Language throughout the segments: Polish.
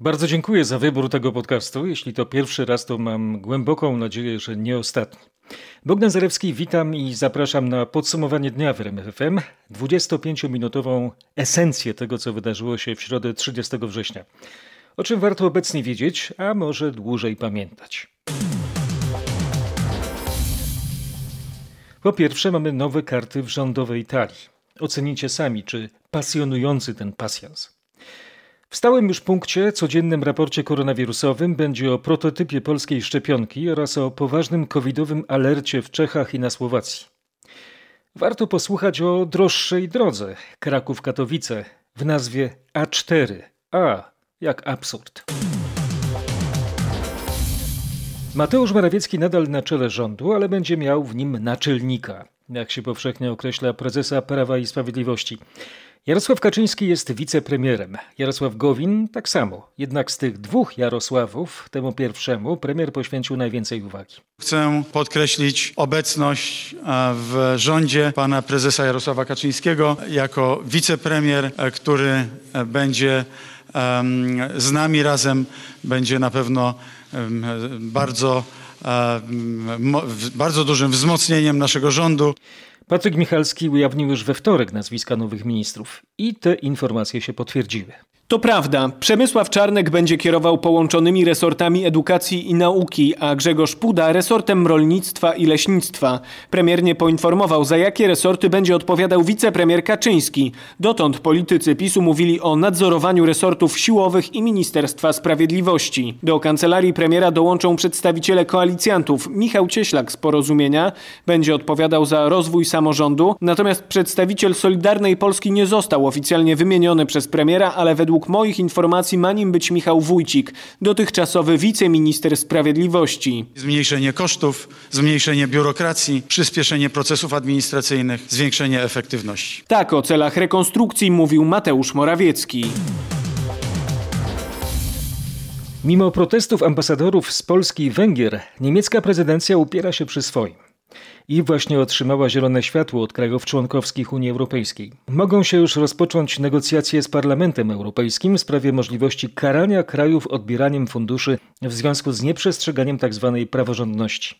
Bardzo dziękuję za wybór tego podcastu. Jeśli to pierwszy raz, to mam głęboką nadzieję, że nie ostatni. Bogdan Zarewski, witam i zapraszam na podsumowanie dnia w RMFFM, 25-minutową esencję tego, co wydarzyło się w środę 30 września. O czym warto obecnie wiedzieć, a może dłużej pamiętać. Po pierwsze, mamy nowe karty w rządowej talii. Ocenicie sami, czy pasjonujący ten pasjans. W stałym już punkcie, codziennym raporcie koronawirusowym będzie o prototypie polskiej szczepionki oraz o poważnym covidowym alercie w Czechach i na Słowacji. Warto posłuchać o droższej drodze Kraków-Katowice w nazwie A4. A jak absurd. Mateusz Morawiecki nadal na czele rządu, ale będzie miał w nim naczelnika, jak się powszechnie określa prezesa Prawa i Sprawiedliwości. Jarosław Kaczyński jest wicepremierem, Jarosław Gowin tak samo. Jednak z tych dwóch Jarosławów, temu pierwszemu, premier poświęcił najwięcej uwagi. Chcę podkreślić obecność e, w rządzie pana prezesa Jarosława Kaczyńskiego jako wicepremier, e, który e, będzie z nami razem, będzie na pewno bardzo, bardzo dużym wzmocnieniem naszego rządu. Patryk Michalski ujawnił już we wtorek nazwiska nowych ministrów i te informacje się potwierdziły. To prawda. Przemysław Czarnek będzie kierował połączonymi resortami edukacji i nauki, a Grzegorz Puda resortem rolnictwa i leśnictwa. Premier nie poinformował, za jakie resorty będzie odpowiadał wicepremier Kaczyński. Dotąd politycy PiSu mówili o nadzorowaniu resortów siłowych i Ministerstwa Sprawiedliwości. Do kancelarii premiera dołączą przedstawiciele koalicjantów. Michał Cieślak z Porozumienia będzie odpowiadał za rozwój samorządu, natomiast przedstawiciel Solidarnej Polski nie został oficjalnie wymieniony przez premiera, ale według Według moich informacji ma nim być Michał Wójcik, dotychczasowy wiceminister sprawiedliwości. Zmniejszenie kosztów, zmniejszenie biurokracji, przyspieszenie procesów administracyjnych, zwiększenie efektywności. Tak o celach rekonstrukcji mówił Mateusz Morawiecki. Mimo protestów ambasadorów z Polski i Węgier, niemiecka prezydencja upiera się przy swoim i właśnie otrzymała zielone światło od krajów członkowskich Unii Europejskiej. Mogą się już rozpocząć negocjacje z Parlamentem Europejskim w sprawie możliwości karania krajów odbieraniem funduszy w związku z nieprzestrzeganiem tzw. Tak praworządności.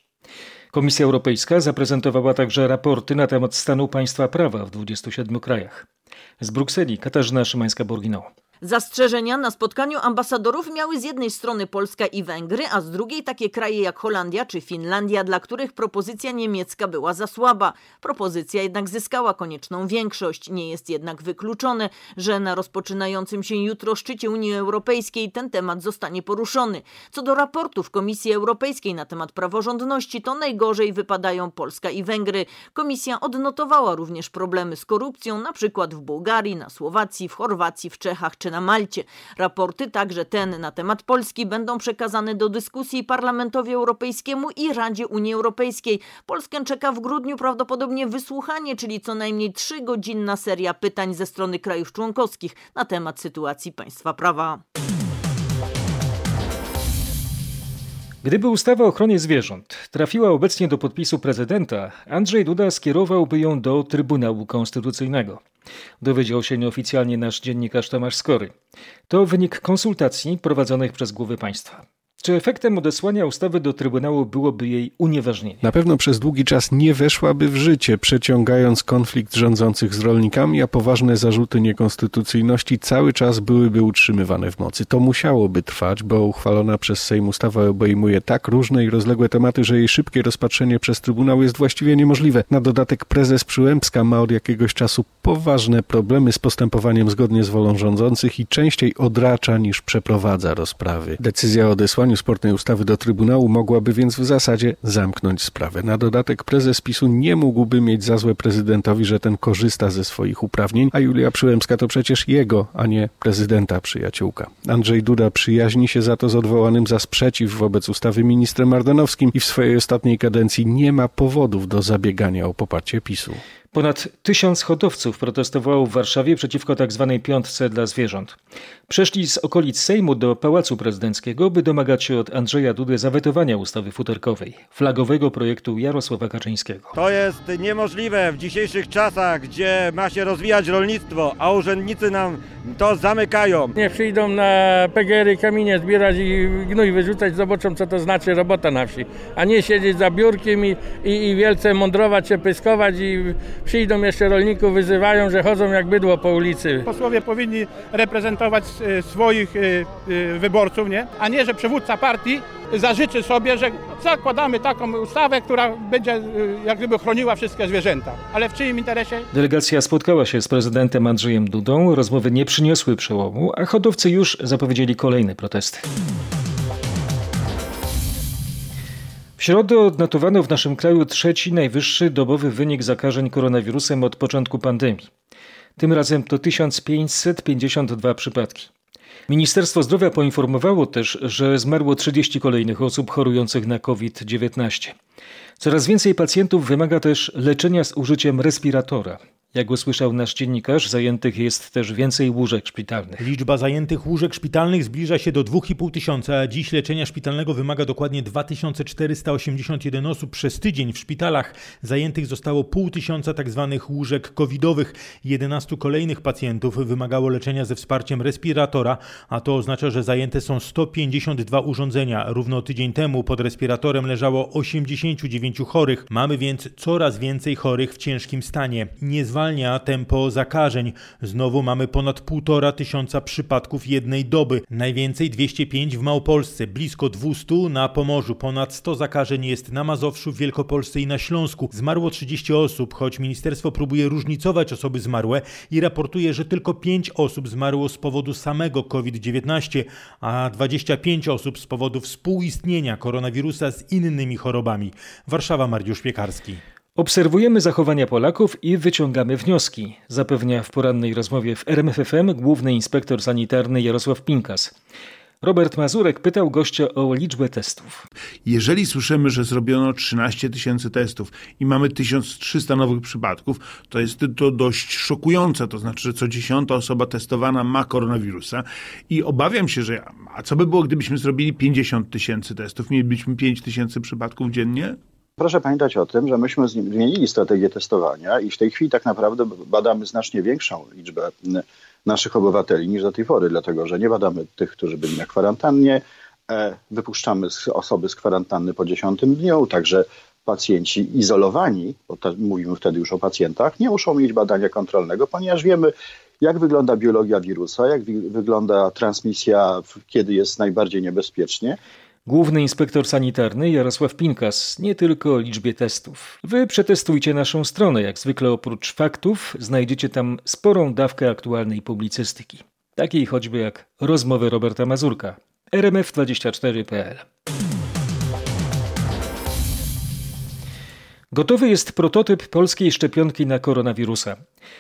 Komisja Europejska zaprezentowała także raporty na temat stanu państwa prawa w 27 krajach. Z Brukseli Katarzyna Szymańska-Borgino. Zastrzeżenia na spotkaniu ambasadorów miały z jednej strony Polska i Węgry, a z drugiej takie kraje jak Holandia czy Finlandia, dla których propozycja niemiecka była za słaba. Propozycja jednak zyskała konieczną większość. Nie jest jednak wykluczone, że na rozpoczynającym się jutro szczycie Unii Europejskiej ten temat zostanie poruszony. Co do raportów Komisji Europejskiej na temat praworządności, to najgorzej wypadają Polska i Węgry. Komisja odnotowała również problemy z korupcją, na przykład w Bułgarii, na Słowacji, w Chorwacji, w Czechach czy na Malcie. Raporty, także ten na temat Polski, będą przekazane do dyskusji Parlamentowi Europejskiemu i Radzie Unii Europejskiej. Polskę czeka w grudniu prawdopodobnie wysłuchanie, czyli co najmniej trzygodzinna seria pytań ze strony krajów członkowskich na temat sytuacji państwa prawa. Gdyby ustawa o ochronie zwierząt trafiła obecnie do podpisu prezydenta, Andrzej Duda skierowałby ją do Trybunału Konstytucyjnego. Dowiedział się nieoficjalnie nasz dziennikarz Tomasz Skory. To wynik konsultacji prowadzonych przez głowy państwa. Czy efektem odesłania ustawy do Trybunału byłoby jej unieważnienie? Na pewno przez długi czas nie weszłaby w życie, przeciągając konflikt rządzących z rolnikami, a poważne zarzuty niekonstytucyjności cały czas byłyby utrzymywane w mocy. To musiałoby trwać, bo uchwalona przez Sejm ustawa obejmuje tak różne i rozległe tematy, że jej szybkie rozpatrzenie przez Trybunał jest właściwie niemożliwe. Na dodatek prezes Przyłębska ma od jakiegoś czasu poważne problemy z postępowaniem zgodnie z wolą rządzących i częściej odracza niż przeprowadza rozprawy. Decyzja o odesłaniu skierowaniu sportnej ustawy do Trybunału mogłaby więc w zasadzie zamknąć sprawę. Na dodatek prezes PiSu nie mógłby mieć za złe prezydentowi, że ten korzysta ze swoich uprawnień, a Julia Przyłębska to przecież jego, a nie prezydenta przyjaciółka. Andrzej Duda przyjaźni się za to z odwołanym za sprzeciw wobec ustawy ministrem Ardanowskim i w swojej ostatniej kadencji nie ma powodów do zabiegania o poparcie PiSu. Ponad tysiąc hodowców protestowało w Warszawie przeciwko tzw. Tak piątce dla zwierząt. Przeszli z okolic Sejmu do Pałacu Prezydenckiego, by domagać się od Andrzeja Dudy zawetowania ustawy futerkowej, flagowego projektu Jarosława Kaczyńskiego. To jest niemożliwe w dzisiejszych czasach, gdzie ma się rozwijać rolnictwo, a urzędnicy nam to zamykają. Nie przyjdą na PGR-y kamienie zbierać i gnój wyrzucać, zobaczą co to znaczy robota na wsi, a nie siedzieć za biurkiem i, i, i wielce mądrować się, pyskować i przyjdą jeszcze rolników, wyzywają, że chodzą jak bydło po ulicy. Posłowie powinni reprezentować e, swoich e, e, wyborców, nie? a nie, że przywódca partii zażyczy sobie, że zakładamy taką ustawę, która będzie jak gdyby chroniła wszystkie zwierzęta. Ale w czyim interesie? Delegacja spotkała się z prezydentem Andrzejem Dudą. Rozmowy nie przyniosły przełomu, a hodowcy już zapowiedzieli kolejne protesty. W środę odnotowano w naszym kraju trzeci najwyższy dobowy wynik zakażeń koronawirusem od początku pandemii. Tym razem to 1552 przypadki. Ministerstwo Zdrowia poinformowało też, że zmarło 30 kolejnych osób chorujących na COVID-19. Coraz więcej pacjentów wymaga też leczenia z użyciem respiratora. Jak usłyszał nasz dziennikarz, zajętych jest też więcej łóżek szpitalnych. Liczba zajętych łóżek szpitalnych zbliża się do 2,5 tysiąca, dziś leczenia szpitalnego wymaga dokładnie 2481 osób. Przez tydzień w szpitalach zajętych zostało pół tysiąca tzw. Tak łóżek covidowych. 11 kolejnych pacjentów wymagało leczenia ze wsparciem respiratora, a to oznacza, że zajęte są 152 urządzenia. Równo tydzień temu pod respiratorem leżało 89 chorych. Mamy więc coraz więcej chorych w ciężkim stanie. Nie zwalnia tempo zakażeń. Znowu mamy ponad półtora tysiąca przypadków jednej doby. Najwięcej 205 w Małopolsce, blisko 200 na Pomorzu. Ponad 100 zakażeń jest na Mazowszu, w Wielkopolsce i na Śląsku. Zmarło 30 osób, choć ministerstwo próbuje różnicować osoby zmarłe i raportuje, że tylko 5 osób zmarło z powodu samego COVID-19, a 25 osób z powodu współistnienia koronawirusa z innymi chorobami. Warszawa, Mariusz Piekarski. Obserwujemy zachowania Polaków i wyciągamy wnioski, zapewnia w porannej rozmowie w RMFFM główny inspektor sanitarny Jarosław Pinkas. Robert Mazurek pytał gościa o liczbę testów. Jeżeli słyszymy, że zrobiono 13 tysięcy testów i mamy 1300 nowych przypadków, to jest to dość szokujące. To znaczy, że co dziesiąta osoba testowana ma koronawirusa i obawiam się, że a co by było, gdybyśmy zrobili 50 tysięcy testów? Mielibyśmy 5 tysięcy przypadków dziennie? Proszę pamiętać o tym, że myśmy zmienili strategię testowania i w tej chwili tak naprawdę badamy znacznie większą liczbę naszych obywateli niż do tej pory, dlatego że nie badamy tych, którzy byli na kwarantannie, e, wypuszczamy osoby z kwarantanny po dziesiątym dniu, także pacjenci izolowani, bo mówimy wtedy już o pacjentach, nie muszą mieć badania kontrolnego, ponieważ wiemy, jak wygląda biologia wirusa, jak wygląda transmisja, kiedy jest najbardziej niebezpiecznie. Główny inspektor sanitarny Jarosław Pinkas, nie tylko o liczbie testów. Wy przetestujcie naszą stronę, jak zwykle oprócz faktów znajdziecie tam sporą dawkę aktualnej publicystyki. Takiej choćby jak rozmowy Roberta Mazurka. rmf24.pl Gotowy jest prototyp polskiej szczepionki na koronawirusa.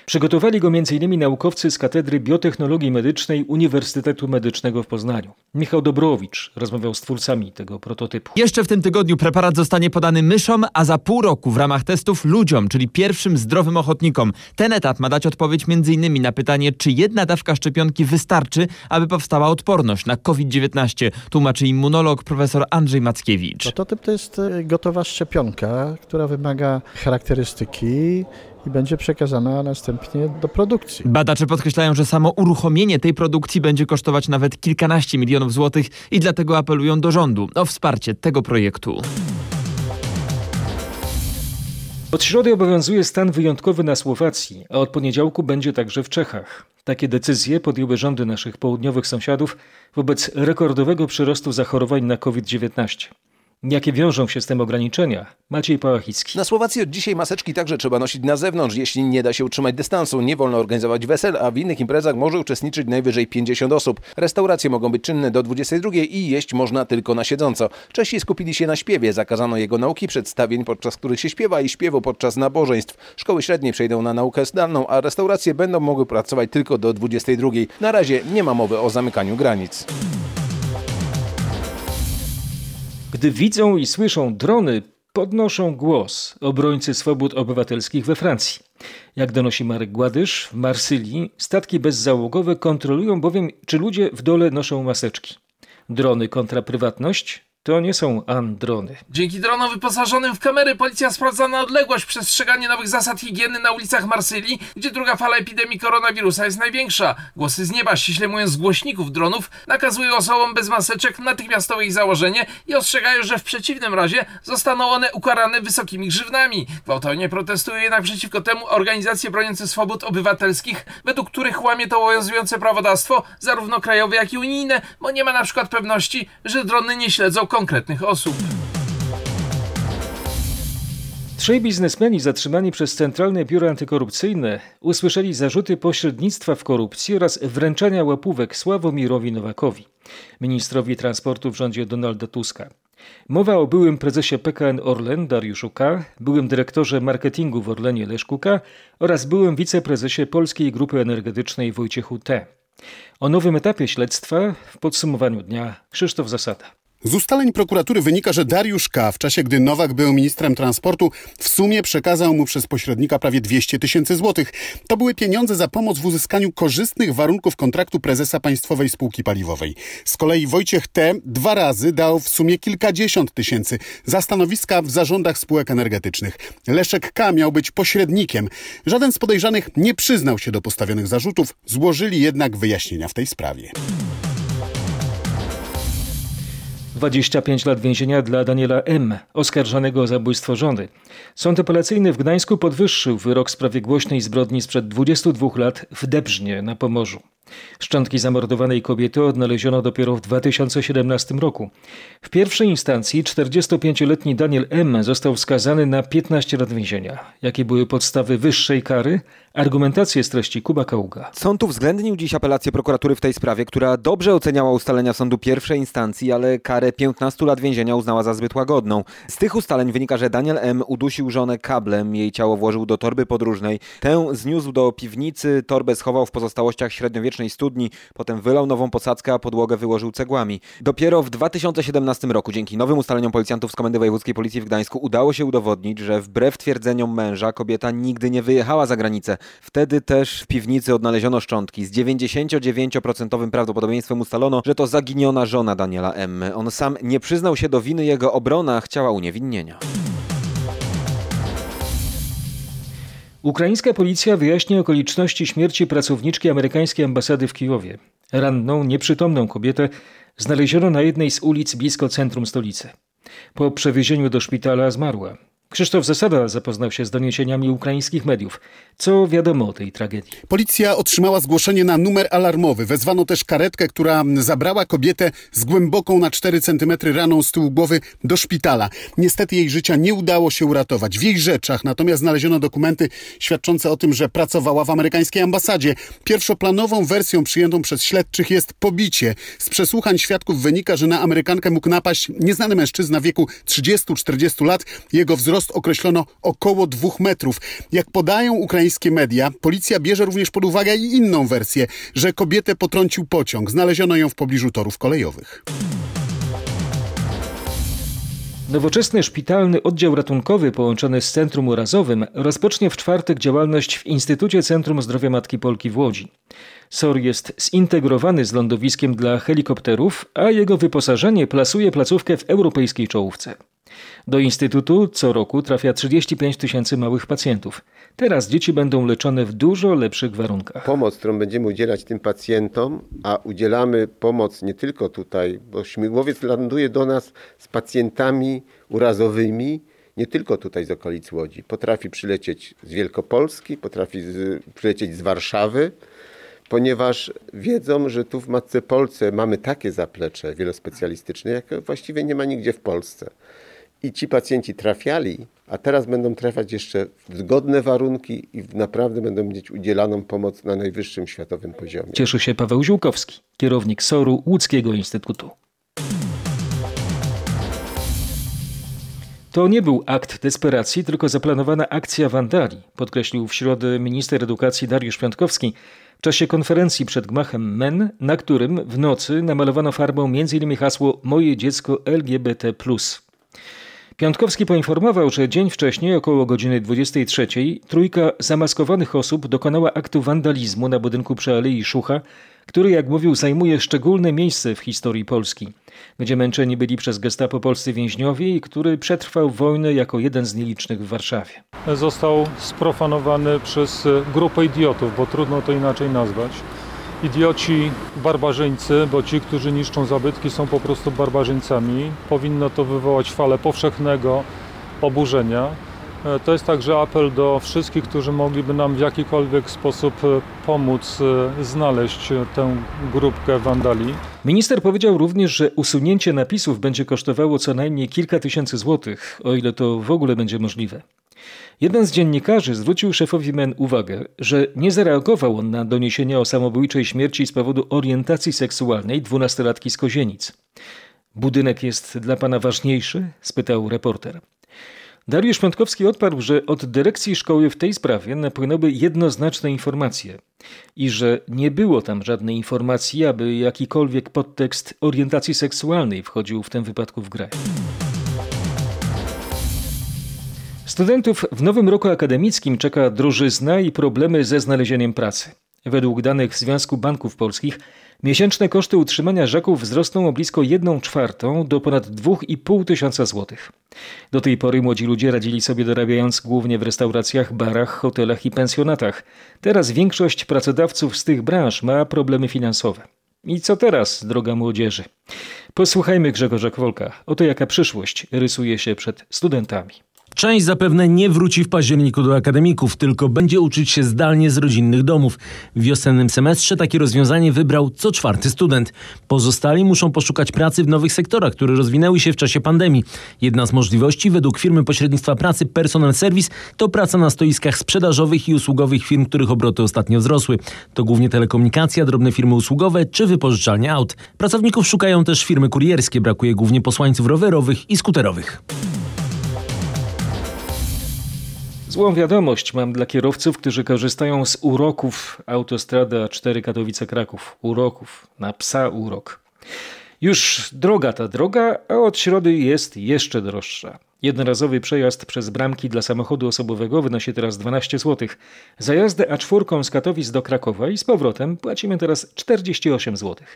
Przygotowali go m.in. naukowcy z Katedry Biotechnologii Medycznej Uniwersytetu Medycznego w Poznaniu. Michał Dobrowicz rozmawiał z twórcami tego prototypu. Jeszcze w tym tygodniu preparat zostanie podany myszom, a za pół roku w ramach testów ludziom, czyli pierwszym zdrowym ochotnikom. Ten etap ma dać odpowiedź m.in. na pytanie, czy jedna dawka szczepionki wystarczy, aby powstała odporność na COVID-19, tłumaczy immunolog profesor Andrzej Mackiewicz. Prototyp to jest e, gotowa szczepionka, która wymaga charakterystyki i będzie przekazana następnie do produkcji. Badacze podkreślają, że samo uruchomienie tej produkcji będzie kosztować nawet kilkanaście milionów złotych i dlatego apelują do rządu o wsparcie tego projektu. Od środy obowiązuje stan wyjątkowy na Słowacji, a od poniedziałku będzie także w Czechach. Takie decyzje podjęły rządy naszych południowych sąsiadów wobec rekordowego przyrostu zachorowań na COVID-19. Jakie wiążą się z tym ograniczenia? Maciej Pałachicki. Na Słowacji od dzisiaj maseczki także trzeba nosić na zewnątrz, jeśli nie da się utrzymać dystansu. Nie wolno organizować wesel, a w innych imprezach może uczestniczyć najwyżej 50 osób. Restauracje mogą być czynne do 22 i jeść można tylko na siedząco. Czesi skupili się na śpiewie. Zakazano jego nauki, przedstawień, podczas których się śpiewa i śpiewu podczas nabożeństw. Szkoły średnie przejdą na naukę zdalną, a restauracje będą mogły pracować tylko do 22. Na razie nie ma mowy o zamykaniu granic. Gdy widzą i słyszą drony, podnoszą głos obrońcy swobód obywatelskich we Francji. Jak donosi Marek Gładysz, w Marsylii statki bezzałogowe kontrolują bowiem, czy ludzie w dole noszą maseczki. Drony kontra prywatność to nie są androny. Dzięki dronom wyposażonym w kamery policja sprawdza na odległość przestrzeganie nowych zasad higieny na ulicach Marsylii, gdzie druga fala epidemii koronawirusa jest największa. Głosy z nieba, ściśle mówiąc z głośników dronów, nakazują osobom bez maseczek natychmiastowe ich założenie i ostrzegają, że w przeciwnym razie zostaną one ukarane wysokimi grzywnami. Gwałtownie protestują jednak przeciwko temu organizacje broniące swobód obywatelskich, według których łamie to obowiązujące prawodawstwo, zarówno krajowe, jak i unijne, bo nie ma na przykład pewności, że drony nie śledzą konkretnych osób. Trzej biznesmeni zatrzymani przez Centralne Biuro Antykorupcyjne usłyszeli zarzuty pośrednictwa w korupcji oraz wręczania łapówek Sławomirowi Nowakowi, ministrowi transportu w rządzie Donalda Tuska. Mowa o byłym prezesie PKN Orlen Dariuszu K., byłym dyrektorze marketingu w Orlenie Leszku K. oraz byłym wiceprezesie Polskiej Grupy Energetycznej Wojciechu T. O nowym etapie śledztwa w podsumowaniu dnia Krzysztof Zasada. Z ustaleń prokuratury wynika, że Dariusz K. w czasie, gdy Nowak był ministrem transportu, w sumie przekazał mu przez pośrednika prawie 200 tysięcy złotych. To były pieniądze za pomoc w uzyskaniu korzystnych warunków kontraktu prezesa Państwowej Spółki Paliwowej. Z kolei Wojciech T. dwa razy dał w sumie kilkadziesiąt tysięcy za stanowiska w zarządach spółek energetycznych. Leszek K. miał być pośrednikiem. Żaden z podejrzanych nie przyznał się do postawionych zarzutów, złożyli jednak wyjaśnienia w tej sprawie. 25 lat więzienia dla Daniela M., oskarżonego o zabójstwo żony. Sąd apelacyjny w Gdańsku podwyższył wyrok w sprawie głośnej zbrodni sprzed 22 lat w Debrznie na Pomorzu. Szczątki zamordowanej kobiety odnaleziono dopiero w 2017 roku. W pierwszej instancji 45-letni Daniel M. został skazany na 15 lat więzienia. Jakie były podstawy wyższej kary? Argumentację z treści Kuba Kaługa. Sąd uwzględnił dziś apelację prokuratury w tej sprawie, która dobrze oceniała ustalenia sądu pierwszej instancji, ale karę 15 lat więzienia uznała za zbyt łagodną. Z tych ustaleń wynika, że Daniel M. udusił żonę kablem, jej ciało włożył do torby podróżnej, tę zniósł do piwnicy, torbę schował w pozostałościach średniowiecznej studni, potem wylał nową posadzkę, a podłogę wyłożył cegłami. Dopiero w 2017 roku, dzięki nowym ustaleniom policjantów z Komendy Wojewódzkiej Policji w Gdańsku, udało się udowodnić, że wbrew twierdzeniom męża kobieta nigdy nie wyjechała za granicę. Wtedy też w piwnicy odnaleziono szczątki. Z 99% prawdopodobieństwem ustalono, że to zaginiona żona Daniela M. On sam nie przyznał się do winy, jego obrona chciała uniewinnienia. Ukraińska policja wyjaśni okoliczności śmierci pracowniczki amerykańskiej ambasady w Kijowie. Ranną, nieprzytomną kobietę znaleziono na jednej z ulic blisko centrum stolicy. Po przewiezieniu do szpitala zmarła. Krzysztof Zasada zapoznał się z doniesieniami ukraińskich mediów. Co wiadomo o tej tragedii? Policja otrzymała zgłoszenie na numer alarmowy. Wezwano też karetkę, która zabrała kobietę z głęboką na 4 cm raną z tyłu głowy do szpitala. Niestety jej życia nie udało się uratować. W jej rzeczach natomiast znaleziono dokumenty świadczące o tym, że pracowała w amerykańskiej ambasadzie. Pierwszoplanową wersją przyjętą przez śledczych jest pobicie. Z przesłuchań świadków wynika, że na Amerykankę mógł napaść nieznany mężczyzna wieku 30-40 lat. Jego wzrost określono około dwóch metrów. Jak podają ukraińskie media, policja bierze również pod uwagę i inną wersję, że kobietę potrącił pociąg. Znaleziono ją w pobliżu torów kolejowych. Nowoczesny szpitalny oddział ratunkowy połączony z Centrum Urazowym rozpocznie w czwartek działalność w Instytucie Centrum Zdrowia Matki Polki w Łodzi. SOR jest zintegrowany z lądowiskiem dla helikopterów, a jego wyposażenie plasuje placówkę w europejskiej czołówce. Do Instytutu co roku trafia 35 tysięcy małych pacjentów. Teraz dzieci będą leczone w dużo lepszych warunkach. Pomoc, którą będziemy udzielać tym pacjentom, a udzielamy pomoc nie tylko tutaj, bo śmigłowiec ląduje do nas z pacjentami urazowymi, nie tylko tutaj z okolic Łodzi. Potrafi przylecieć z Wielkopolski, potrafi z, przylecieć z Warszawy, ponieważ wiedzą, że tu w Matce Polsce mamy takie zaplecze wielospecjalistyczne, jak właściwie nie ma nigdzie w Polsce. I ci pacjenci trafiali, a teraz będą trafiać jeszcze w zgodne warunki i naprawdę będą mieć udzielaną pomoc na najwyższym światowym poziomie. Cieszy się Paweł Ziółkowski, kierownik SOR-u Łódzkiego Instytutu. To nie był akt desperacji, tylko zaplanowana akcja wandali, podkreślił w środę minister edukacji Dariusz Piątkowski czasie konferencji przed gmachem MEN, na którym w nocy namalowano farbą m.in. hasło Moje dziecko LGBT+. Piątkowski poinformował, że dzień wcześniej, około godziny 23, trójka zamaskowanych osób dokonała aktu wandalizmu na budynku przy Alei Szucha, który, jak mówił, zajmuje szczególne miejsce w historii Polski, gdzie męczeni byli przez gestapo polscy więźniowie i który przetrwał wojnę jako jeden z nielicznych w Warszawie. Został sprofanowany przez grupę idiotów, bo trudno to inaczej nazwać. Idioci barbarzyńcy, bo ci, którzy niszczą zabytki są po prostu barbarzyńcami. Powinno to wywołać falę powszechnego oburzenia. To jest także apel do wszystkich, którzy mogliby nam w jakikolwiek sposób pomóc znaleźć tę grupkę wandali. Minister powiedział również, że usunięcie napisów będzie kosztowało co najmniej kilka tysięcy złotych, o ile to w ogóle będzie możliwe. Jeden z dziennikarzy zwrócił szefowi MEN uwagę, że nie zareagował on na doniesienia o samobójczej śmierci z powodu orientacji seksualnej dwunastolatki z Kozienic. Budynek jest dla pana ważniejszy? spytał reporter. Dariusz Piątkowski odparł, że od dyrekcji szkoły w tej sprawie napłynęły jednoznaczne informacje i że nie było tam żadnej informacji, aby jakikolwiek podtekst orientacji seksualnej wchodził w tym wypadku w grę. Studentów w nowym roku akademickim czeka drożyzna i problemy ze znalezieniem pracy. Według danych Związku Banków Polskich miesięczne koszty utrzymania żaków wzrosną o blisko 1 czwartą do ponad 2,5 tysiąca złotych. Do tej pory młodzi ludzie radzili sobie dorabiając głównie w restauracjach, barach, hotelach i pensjonatach. Teraz większość pracodawców z tych branż ma problemy finansowe. I co teraz, droga młodzieży? Posłuchajmy Grzegorza Kwolka. Oto jaka przyszłość rysuje się przed studentami. Część zapewne nie wróci w październiku do akademików, tylko będzie uczyć się zdalnie z rodzinnych domów. W wiosennym semestrze takie rozwiązanie wybrał co czwarty student. Pozostali muszą poszukać pracy w nowych sektorach, które rozwinęły się w czasie pandemii. Jedna z możliwości według firmy pośrednictwa pracy Personal Service to praca na stoiskach sprzedażowych i usługowych firm, których obroty ostatnio wzrosły. To głównie telekomunikacja, drobne firmy usługowe czy wypożyczalnie aut. Pracowników szukają też firmy kurierskie, brakuje głównie posłańców rowerowych i skuterowych. Złą wiadomość mam dla kierowców, którzy korzystają z uroków autostrada 4 Katowice-Kraków. Uroków, na psa urok. Już droga ta droga, a od środy jest jeszcze droższa. Jednorazowy przejazd przez bramki dla samochodu osobowego wynosi teraz 12 zł. Za jazdę A4 z Katowic do Krakowa i z powrotem płacimy teraz 48 zł.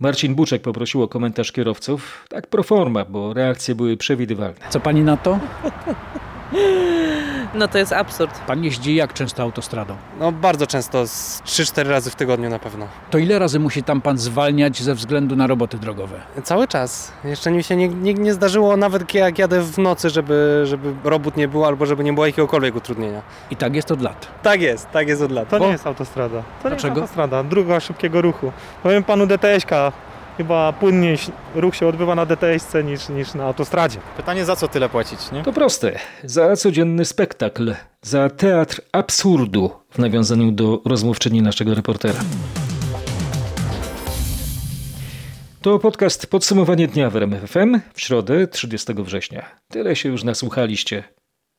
Marcin Buczek poprosił o komentarz kierowców, tak pro forma, bo reakcje były przewidywalne. Co pani na to? No to jest absurd. Pan jeździ jak często autostradą? No bardzo często, z 3-4 razy w tygodniu na pewno. To ile razy musi tam pan zwalniać ze względu na roboty drogowe? Cały czas. Jeszcze mi się nie, nie, nie zdarzyło nawet jak jadę w nocy, żeby, żeby robót nie było albo żeby nie było jakiegokolwiek utrudnienia. I tak jest od lat? Tak jest, tak jest od lat. To Bo... nie jest autostrada. To Dlaczego? nie jest autostrada, druga szybkiego ruchu. Powiem panu DTS-ka, chyba płynniej ruch się odbywa na DTS-ce niż, niż na autostradzie. Pytanie, za co tyle płacić, nie? To proste. Za codzienny spektakl, za teatr absurdu w nawiązaniu do rozmówczyni naszego reportera. To podcast Podsumowanie dnia w RMFFM w środę 30 września. Tyle się już nasłuchaliście.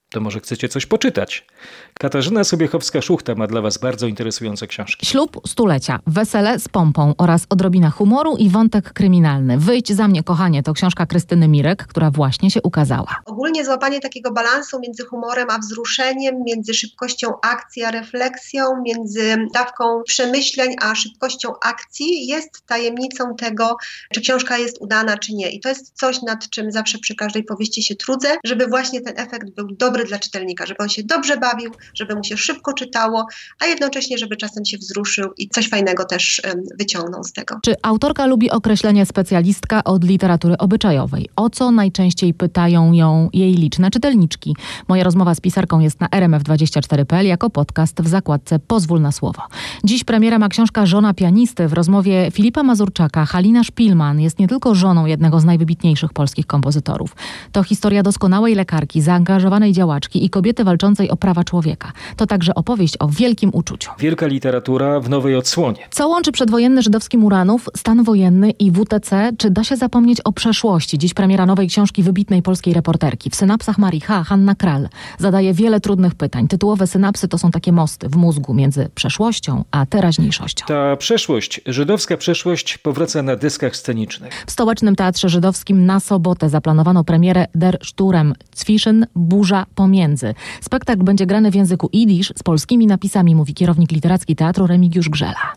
To może chcecie coś poczytać? Katarzyna Sobiechowska-Szuchta ma dla Was bardzo interesujące książki. Ślub stulecia, wesele z pompą oraz odrobina humoru i wątek kryminalny. Wyjdź za mnie, kochanie, to książka Krystyny Mirek, która właśnie się ukazała. Ogólnie złapanie takiego balansu między humorem a wzruszeniem, między szybkością akcji a refleksją, między dawką przemyśleń a szybkością akcji jest tajemnicą tego, czy książka jest udana, czy nie. I to jest coś, nad czym zawsze przy każdej powieści się trudzę, żeby właśnie ten efekt był dobry dla czytelnika, żeby on się dobrze bawił, żeby mu się szybko czytało, a jednocześnie, żeby czasem się wzruszył i coś fajnego też wyciągnął z tego. Czy autorka lubi określenie specjalistka od literatury obyczajowej? O co najczęściej pytają ją jej liczne czytelniczki? Moja rozmowa z pisarką jest na rmf24.pl jako podcast w zakładce Pozwól na słowo. Dziś premiera ma książka Żona pianisty. W rozmowie Filipa Mazurczaka Halina Szpilman jest nie tylko żoną jednego z najwybitniejszych polskich kompozytorów. To historia doskonałej lekarki, zaangażowanej działaczki i kobiety walczącej o prawa człowieka. To także opowieść o wielkim uczuciu. Wielka literatura w nowej odsłonie. Co łączy przedwojenny żydowski Muranów, stan wojenny i WTC? Czy da się zapomnieć o przeszłości? Dziś premiera nowej książki wybitnej polskiej reporterki. W synapsach Marii H. Hanna Kral zadaje wiele trudnych pytań. Tytułowe synapsy to są takie mosty w mózgu między przeszłością a teraźniejszością. Ta przeszłość, żydowska przeszłość powraca na dyskach scenicznych. W Stołecznym Teatrze Żydowskim na sobotę zaplanowano premierę Der Sturm Zwischen Burza Pomiędzy. Spektakl będzie grany w języku idisz z polskimi napisami, mówi kierownik literacki teatru Remigiusz Grzela.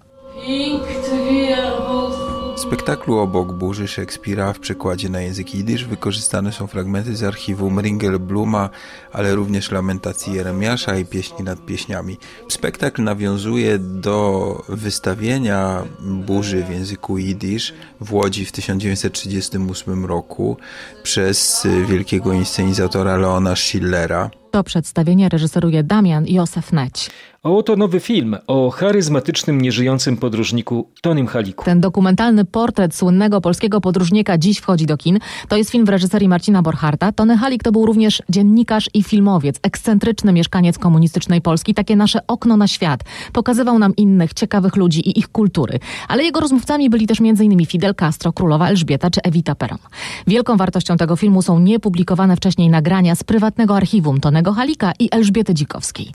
W spektaklu obok burzy Szekspira w przekładzie na język jidysz wykorzystane są fragmenty z archiwum Ringel Bluma, ale również lamentacji Jeremiasza i pieśni nad pieśniami. Spektakl nawiązuje do wystawienia burzy w języku jidysz w Łodzi w 1938 roku przez wielkiego inscenizatora Leona Schillera. To przedstawienie reżyseruje Damian Józef Neć. Oto nowy film o charyzmatycznym, nieżyjącym podróżniku Tonym Haliku. Ten dokumentalny portret słynnego polskiego podróżnika dziś wchodzi do kin. To jest film w reżyserii Marcina Borcharta. Tony Halik to był również dziennikarz i filmowiec, ekscentryczny mieszkaniec komunistycznej Polski, takie nasze okno na świat. Pokazywał nam innych, ciekawych ludzi i ich kultury. Ale jego rozmówcami byli też m.in. Fidel Castro, królowa Elżbieta czy Evita Peron. Wielką wartością tego filmu są niepublikowane wcześniej nagrania z prywatnego archiwum Tonego Halika i Elżbiety Dzikowskiej.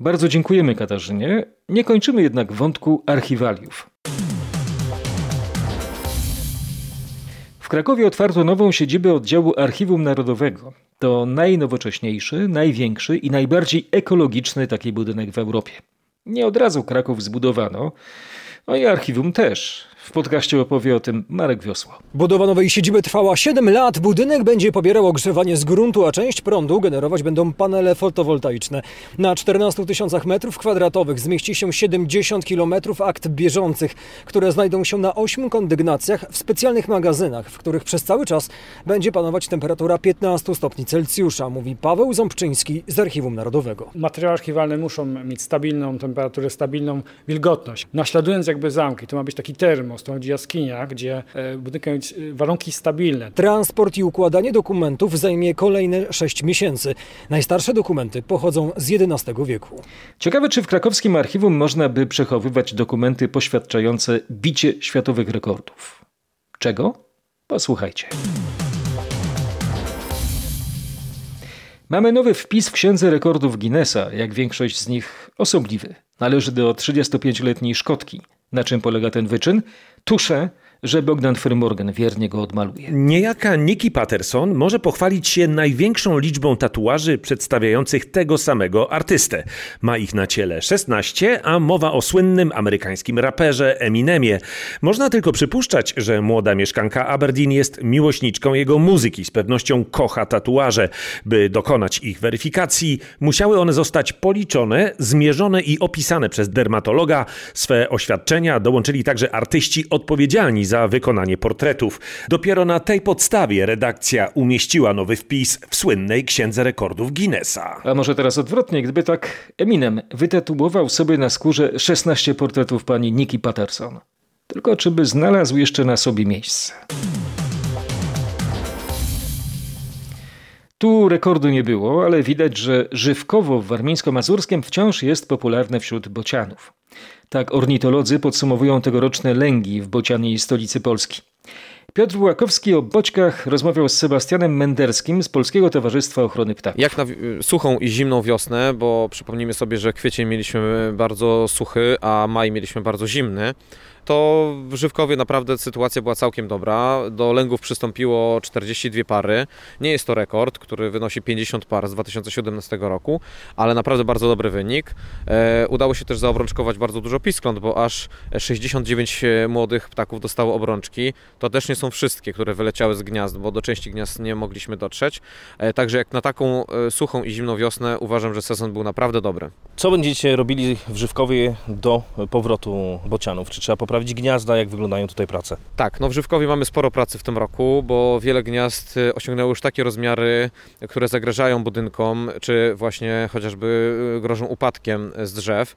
Bardzo dziękujemy Katarzynie. Nie kończymy jednak wątku archiwaliów. W Krakowie otwarto nową siedzibę oddziału Archiwum Narodowego. To najnowocześniejszy, największy i najbardziej ekologiczny taki budynek w Europie. Nie od razu Kraków zbudowano, no i archiwum też. W podcaście opowie o tym Marek Wiosło. Budowa nowej siedziby trwała 7 lat. Budynek będzie pobierał ogrzewanie z gruntu, a część prądu generować będą panele fotowoltaiczne. Na 14 tysiącach metrów kwadratowych zmieści się 70 kilometrów akt bieżących, które znajdą się na 8 kondygnacjach w specjalnych magazynach, w których przez cały czas będzie panować temperatura 15 stopni Celsjusza, mówi Paweł Ząbczyński z Archiwum Narodowego. Materiały archiwalne muszą mieć stabilną temperaturę, stabilną wilgotność. Naśladując jakby zamki, to ma być taki termo chodzi jaskinia, gdzie mają mieć warunki stabilne. Transport i układanie dokumentów zajmie kolejne 6 miesięcy. Najstarsze dokumenty pochodzą z XI wieku. Ciekawe, czy w krakowskim archiwum można by przechowywać dokumenty poświadczające bicie światowych rekordów. Czego? Posłuchajcie. Mamy nowy wpis w Księdze Rekordów Guinnessa, jak większość z nich osobliwy. Należy do 35-letniej Szkotki. Na czym polega ten wyczyn? Tusze, że Bogdan Frymorgan wiernie go odmaluje. Niejaka Nikki Patterson może pochwalić się największą liczbą tatuaży przedstawiających tego samego artystę. Ma ich na ciele 16, a mowa o słynnym amerykańskim raperze Eminemie. Można tylko przypuszczać, że młoda mieszkanka Aberdeen jest miłośniczką jego muzyki, z pewnością kocha tatuaże. By dokonać ich weryfikacji, musiały one zostać policzone, zmierzone i opisane przez dermatologa. Swe oświadczenia dołączyli także artyści odpowiedzialni za za wykonanie portretów. Dopiero na tej podstawie redakcja umieściła nowy wpis w słynnej księdze rekordów Guinnessa. A może teraz odwrotnie, gdyby tak Eminem wytatuował sobie na skórze 16 portretów pani Nikki Patterson. Tylko czy by znalazł jeszcze na sobie miejsce? Tu rekordu nie było, ale widać, że żywkowo w warmińsko-mazurskiem wciąż jest popularne wśród bocianów. Tak ornitolodzy podsumowują tegoroczne lęgi w bocianej stolicy Polski. Piotr Łakowski o boćkach rozmawiał z Sebastianem Menderskim z Polskiego Towarzystwa Ochrony Ptaków. Jak na suchą i zimną wiosnę, bo przypomnijmy sobie, że kwiecień mieliśmy bardzo suchy, a maj mieliśmy bardzo zimny, to w Żywkowie naprawdę sytuacja była całkiem dobra. Do lęgów przystąpiło 42 pary. Nie jest to rekord, który wynosi 50 par z 2017 roku, ale naprawdę bardzo dobry wynik. E, udało się też zaobrączkować bardzo dużo piskląt, bo aż 69 młodych ptaków dostało obrączki. To też nie są wszystkie, które wyleciały z gniazd, bo do części gniazd nie mogliśmy dotrzeć. E, także jak na taką e, suchą i zimną wiosnę uważam, że sezon był naprawdę dobry. Co będziecie robili w Żywkowie do powrotu bocianów? Czy trzeba poprawić gniazda? Jak wyglądają tutaj prace? Tak, no w Żywkowie mamy sporo pracy w tym roku, bo wiele gniazd e, osiągnęło już takie rozmiary, które zagrażają budynkom, czy właśnie chociażby grożą upadkiem z drzew.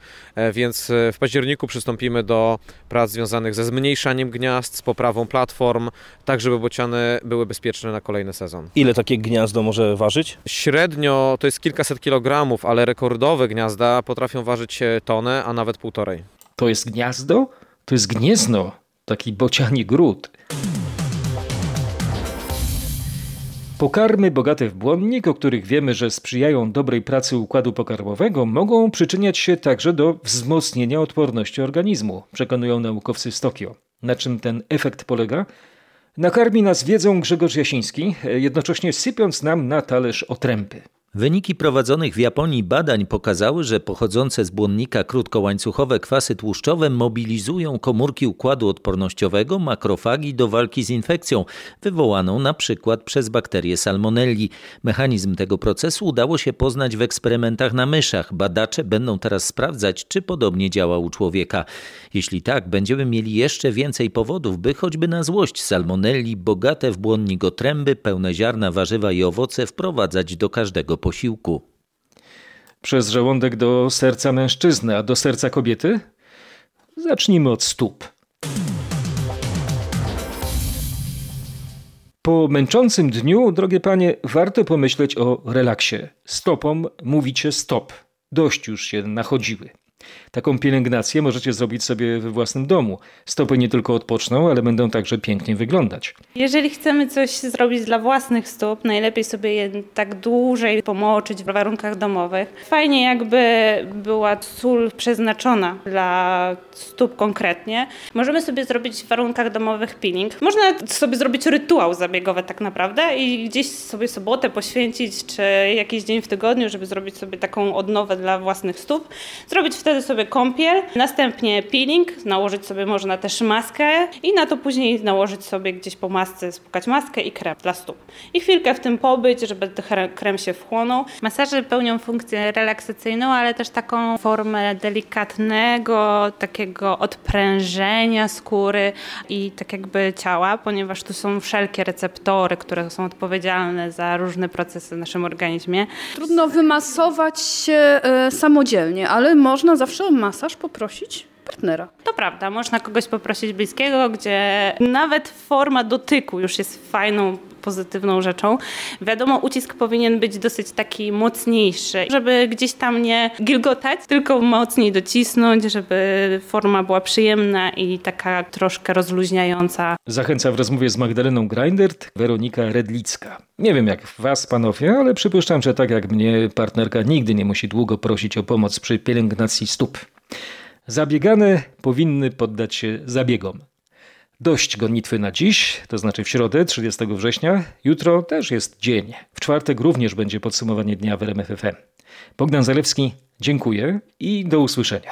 Więc w październiku przystąpimy do prac związanych ze zmniejszaniem gniazd, z poprawą platform, tak żeby bociany były bezpieczne na kolejny sezon. Ile takie gniazdo może ważyć? Średnio to jest kilkaset kilogramów, ale rekordowe gniazda potrafią ważyć tonę, a nawet półtorej. To jest gniazdo? To jest gniezno, taki bociani gród. Pokarmy bogate w błonnik, o których wiemy, że sprzyjają dobrej pracy układu pokarmowego, mogą przyczyniać się także do wzmocnienia odporności organizmu, przekonują naukowcy z Tokio. Na czym ten efekt polega? Nakarmi nas wiedzą Grzegorz Jasiński, jednocześnie sypiąc nam na talerz otręby. Wyniki prowadzonych w Japonii badań pokazały, że pochodzące z błonnika krótkołańcuchowe kwasy tłuszczowe mobilizują komórki układu odpornościowego, makrofagi do walki z infekcją, wywołaną na przykład przez bakterię salmonelli. Mechanizm tego procesu udało się poznać w eksperymentach na myszach. Badacze będą teraz sprawdzać, czy podobnie działa u człowieka. Jeśli tak, będziemy mieli jeszcze więcej powodów, by choćby na złość salmonelli, bogate w błonnik otręby, pełne ziarna, warzywa i owoce wprowadzać do każdego posiłku. Przez żołądek do serca mężczyzny, a do serca kobiety? Zacznijmy od stóp. Po męczącym dniu, drogie panie, warto pomyśleć o relaksie. Stopom mówicie stop. Dość już się nachodziły. Taką pielęgnację możecie zrobić sobie we własnym domu. Stopy nie tylko odpoczną, ale będą także pięknie wyglądać. Jeżeli chcemy coś zrobić dla własnych stóp, najlepiej sobie je tak dłużej pomoczyć w warunkach domowych. Fajnie jakby była sól przeznaczona dla stóp konkretnie. Możemy sobie zrobić w warunkach domowych peeling. Można sobie zrobić rytuał zabiegowy tak naprawdę i gdzieś sobie sobotę poświęcić, czy jakiś dzień w tygodniu, żeby zrobić sobie taką odnowę dla własnych stóp. Zrobić wtedy sobie kąpiel, następnie peeling, nałożyć sobie można też maskę i na to później nałożyć sobie gdzieś po masce, spukać maskę i krem dla stóp. I chwilkę w tym pobyć, żeby ten krem się wchłonął. Masaże pełnią funkcję relaksacyjną, ale też taką formę delikatnego, takiego odprężenia skóry i tak jakby ciała, ponieważ tu są wszelkie receptory, które są odpowiedzialne za różne procesy w naszym organizmie. Trudno wymasować się y, samodzielnie, ale można zawsze o masaż poprosić partnera. To prawda, można kogoś poprosić bliskiego, gdzie nawet forma dotyku już jest fajną, pozytywną rzeczą. Wiadomo, ucisk powinien być dosyć taki mocniejszy, żeby gdzieś tam nie gilgotać, tylko mocniej docisnąć, żeby forma była przyjemna i taka troszkę rozluźniająca. Zachęca w rozmowie z Magdaleną Greindert Weronika Redlicka. Nie wiem jak was, panowie, ale przypuszczam, że tak jak mnie, partnerka nigdy nie musi długo prosić o pomoc przy pielęgnacji stóp. Zabiegane powinny poddać się zabiegom. Dość gonitwy na dziś, to znaczy w środę 30 września. Jutro też jest dzień. W czwartek również będzie podsumowanie dnia w RMF FM. Bogdan Zalewski, dziękuję i do usłyszenia.